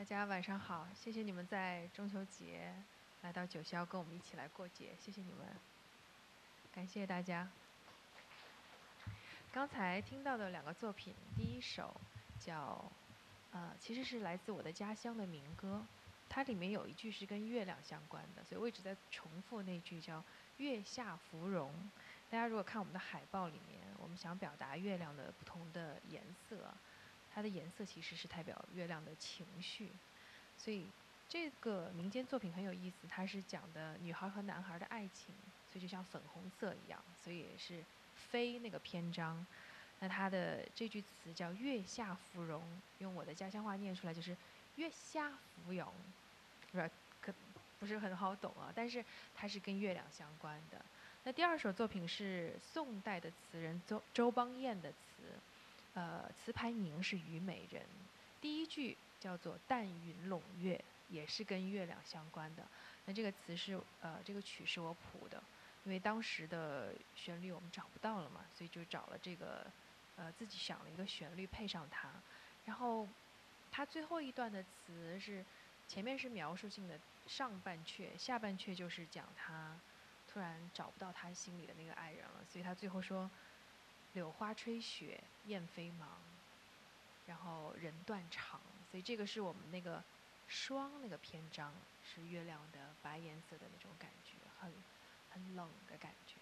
大家晚上好，谢谢你们在中秋节来到九霄跟我们一起来过节，谢谢你们，感谢大家。刚才听到的两个作品，第一首叫呃，其实是来自我的家乡的民歌，它里面有一句是跟月亮相关的，所以我一直在重复那句叫“月下芙蓉”。大家如果看我们的海报里面，我们想表达月亮的不同的颜色。它的颜色其实是代表月亮的情绪，所以这个民间作品很有意思。它是讲的女孩和男孩的爱情，所以就像粉红色一样，所以是飞那个篇章。那它的这句词叫“月下芙蓉”，用我的家乡话念出来就是“月下芙蓉”，不是可不是很好懂啊？但是它是跟月亮相关的。那第二首作品是宋代的词人周周邦彦的词。呃，词牌名是《虞美人》，第一句叫做“淡云笼月”，也是跟月亮相关的。那这个词是呃，这个曲是我谱的，因为当时的旋律我们找不到了嘛，所以就找了这个呃自己想了一个旋律配上它。然后它最后一段的词是前面是描述性的上半阙，下半阙就是讲他突然找不到他心里的那个爱人了，所以他最后说。柳花吹雪雁飞忙，然后人断肠，所以这个是我们那个霜那个篇章，是月亮的白颜色的那种感觉，很很冷的感觉。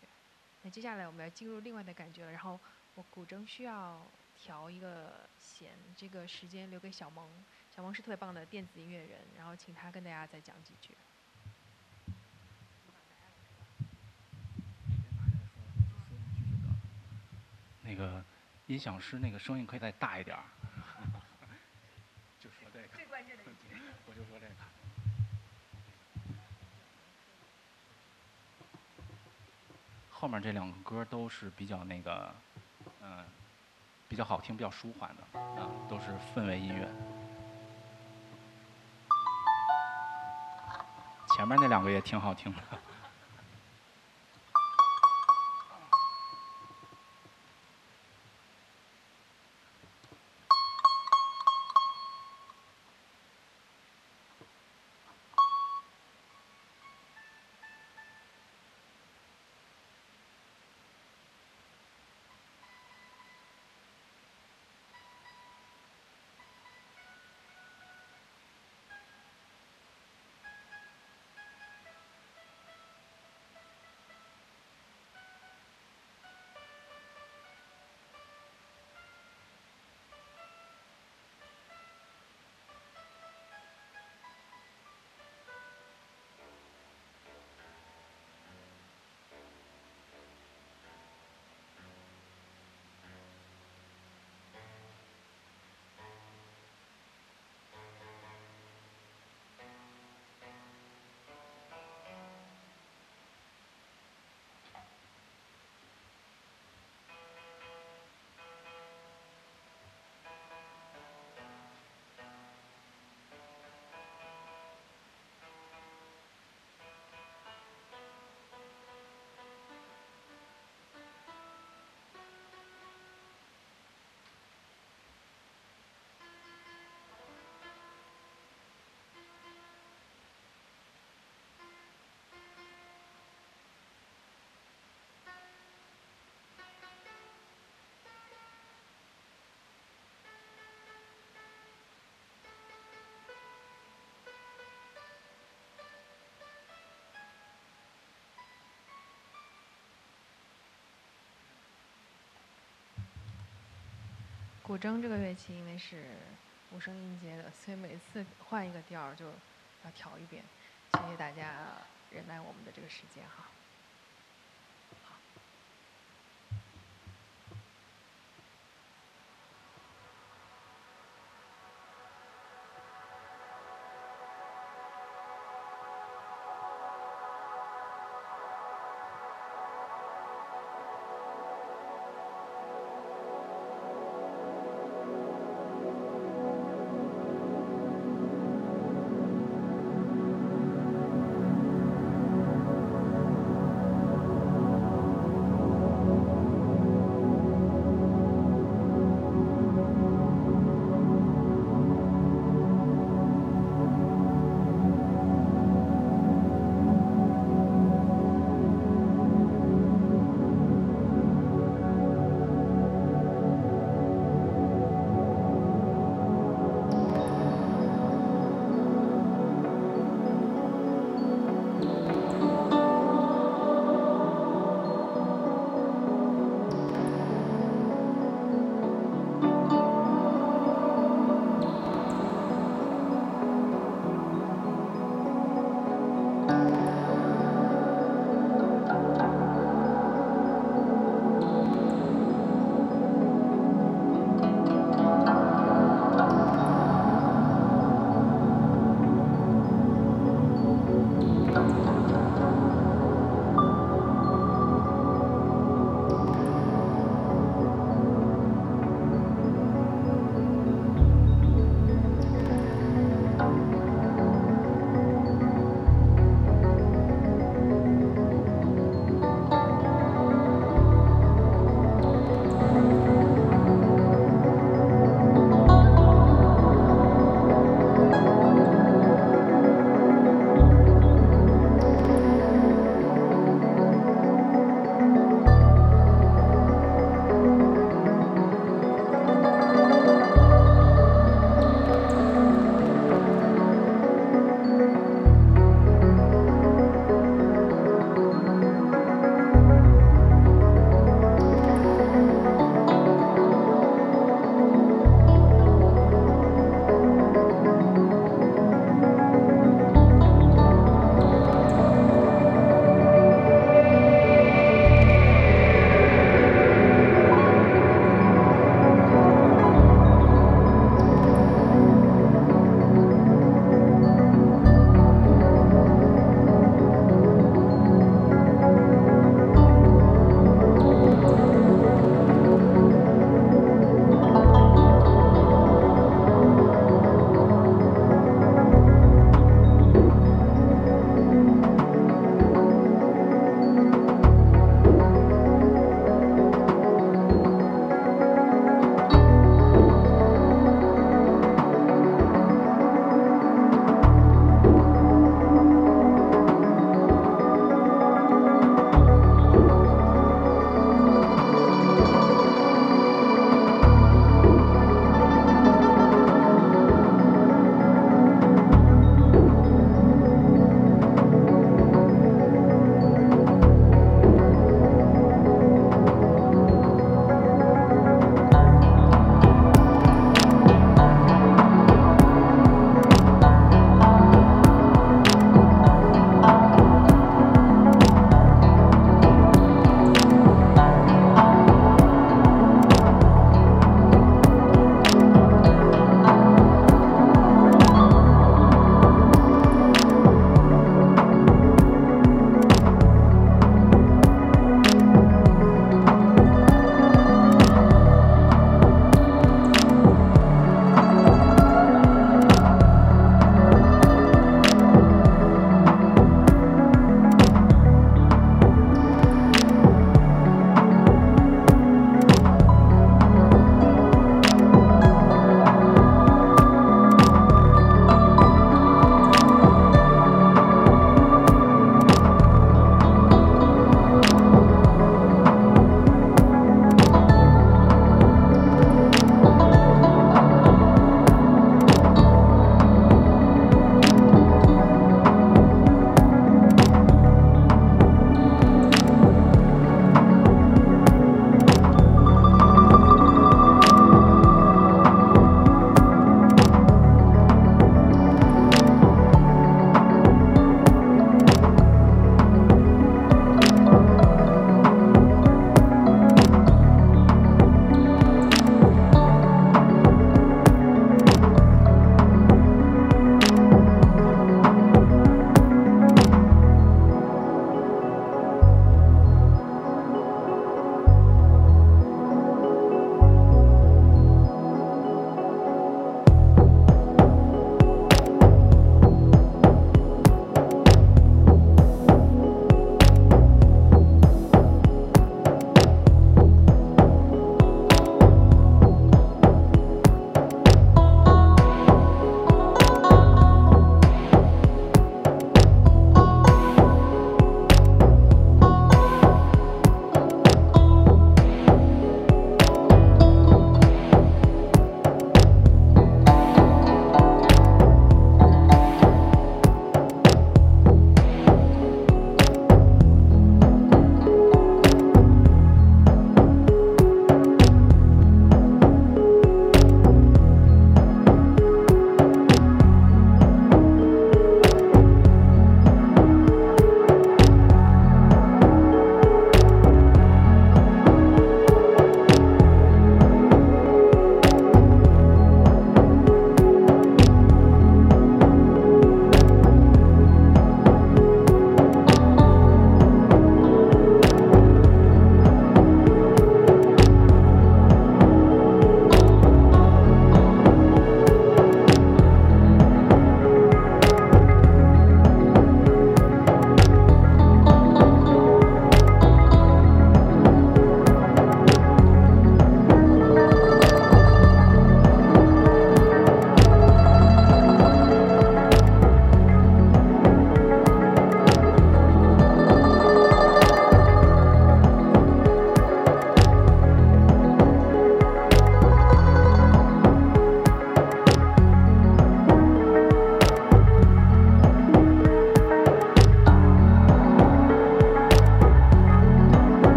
那接下来我们要进入另外的感觉了，然后我古筝需要调一个弦，这个时间留给小萌，小萌是特别棒的电子音乐人，然后请他跟大家再讲几句。那个音响师，那个声音可以再大一点儿。就说这个。最关键的一句。我就说这个。后面这两个歌都是比较那个，嗯，比较好听、比较舒缓的，啊，都是氛围音乐。前面那两个也挺好听的。古筝这个乐器因为是五声音阶的，所以每次换一个调儿就要调一遍。谢谢大家忍耐我们的这个时间哈。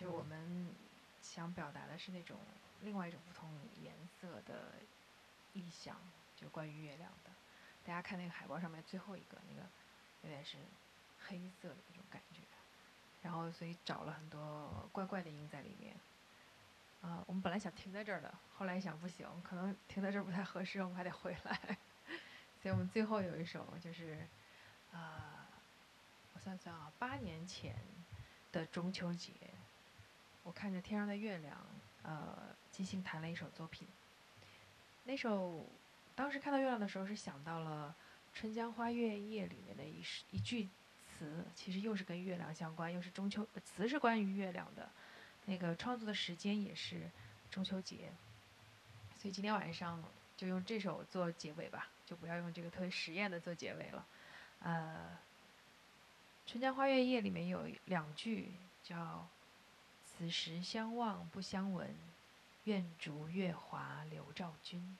其实我们想表达的是那种另外一种不同颜色的意象，就关于月亮的。大家看那个海报上面最后一个那个，有点是黑色的那种感觉。然后所以找了很多怪怪的音在里面。啊，我们本来想停在这儿的，后来一想不行，可能停在这儿不太合适，我们还得回来。所以我们最后有一首就是，啊，我算算啊，八年前的中秋节，我看着天上的月亮，呃，即兴弹了一首作品。那首当时看到月亮的时候，是想到了《春江花月夜》里面的一一句词，其实又是跟月亮相关，又是中秋词是关于月亮的。那个创作的时间也是中秋节，所以今天晚上就用这首做结尾吧，就不要用这个特别实验的做结尾了。呃，《春江花月夜》里面有两句叫“此时相望不相闻，愿逐月华流照君”，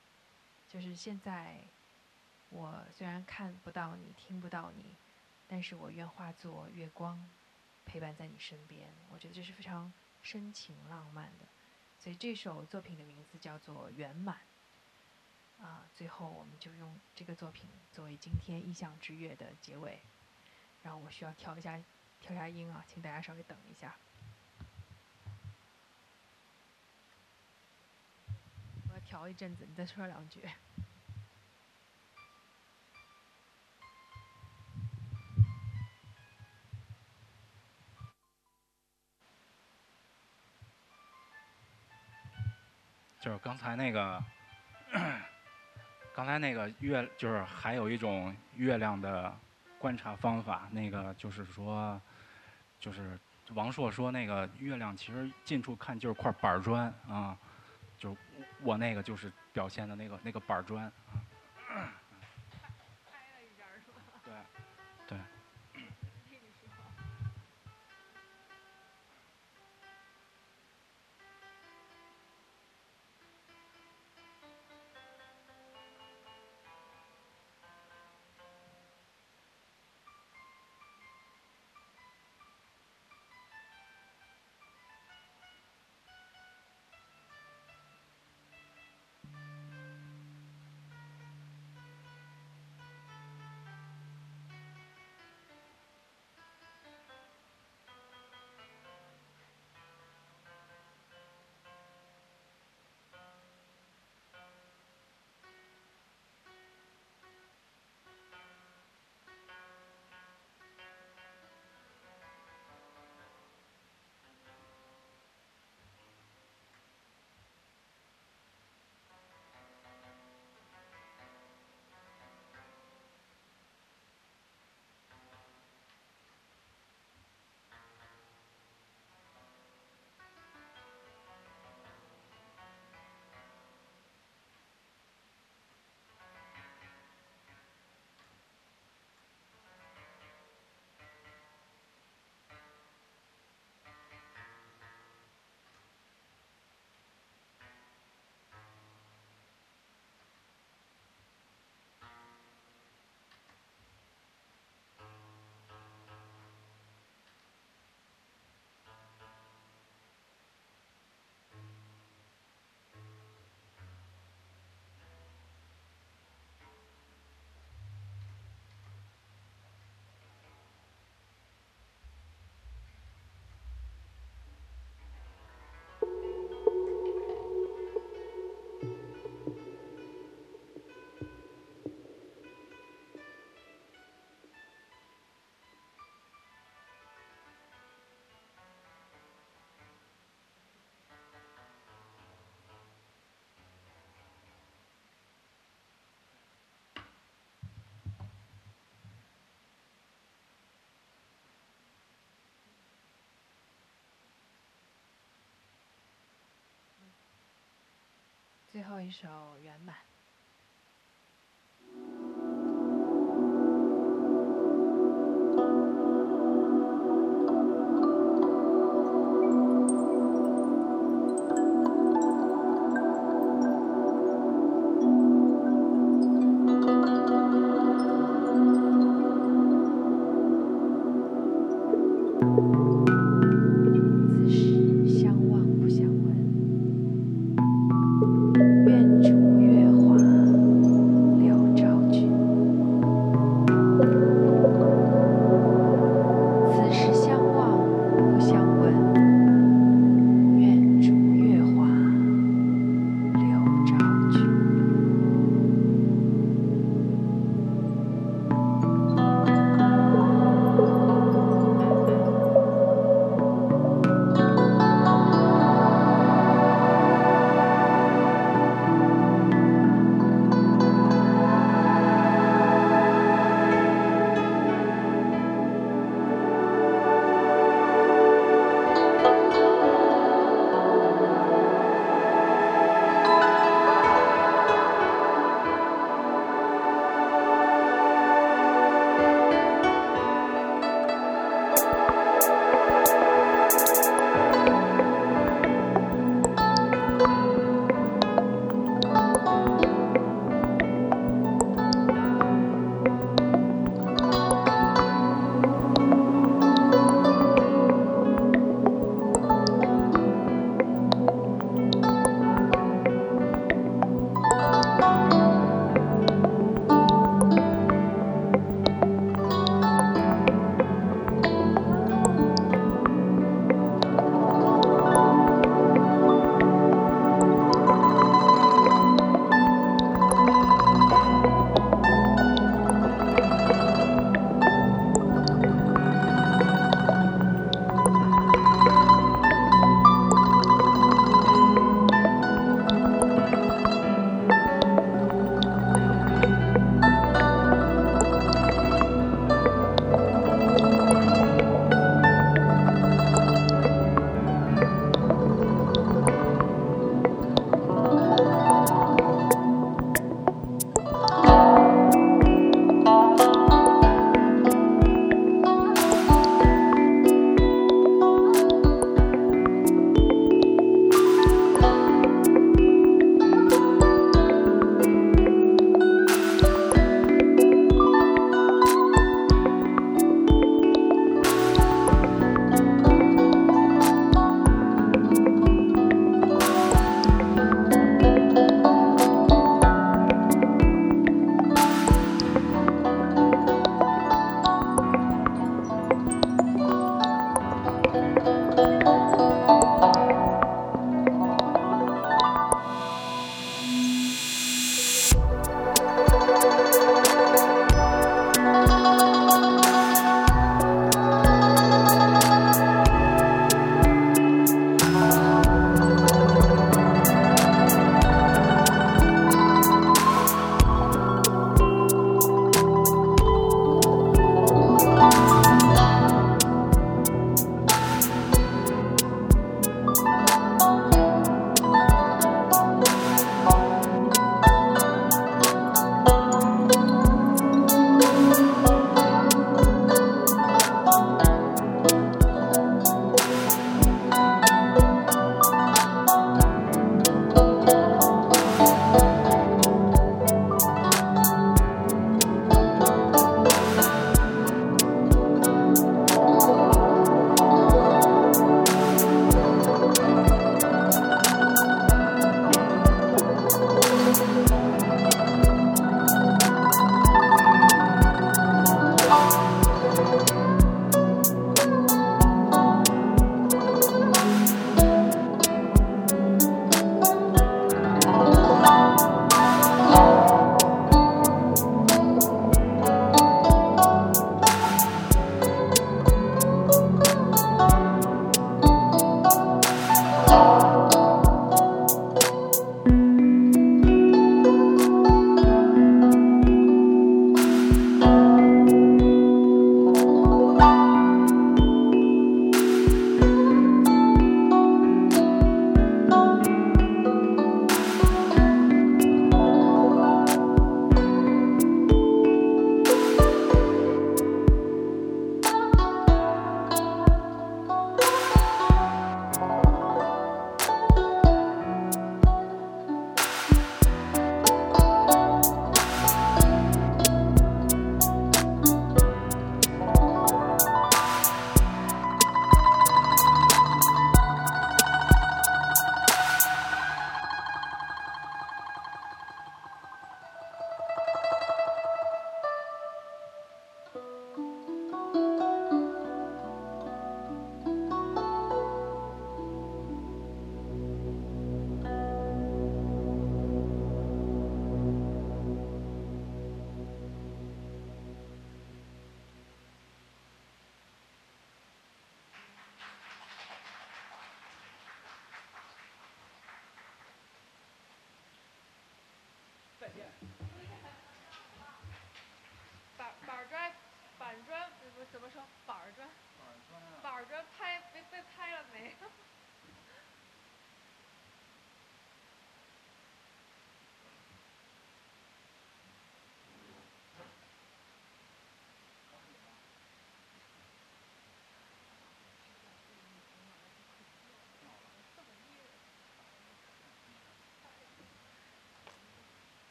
就是现在我虽然看不到你，听不到你，但是我愿化作月光，陪伴在你身边。我觉得这是非常。深情浪漫的，所以这首作品的名字叫做《圆满》。啊，最后我们就用这个作品作为今天意象之月的结尾。然后我需要调一下，调一下音啊，请大家稍微等一下。我要调一阵子，你再说两句。就是刚才那个，刚才那个月，就是还有一种月亮的观察方法，那个就是说，就是王朔说那个月亮其实近处看就是块板砖啊，就我那个就是表现的那个那个板砖。最后一首《圆满》。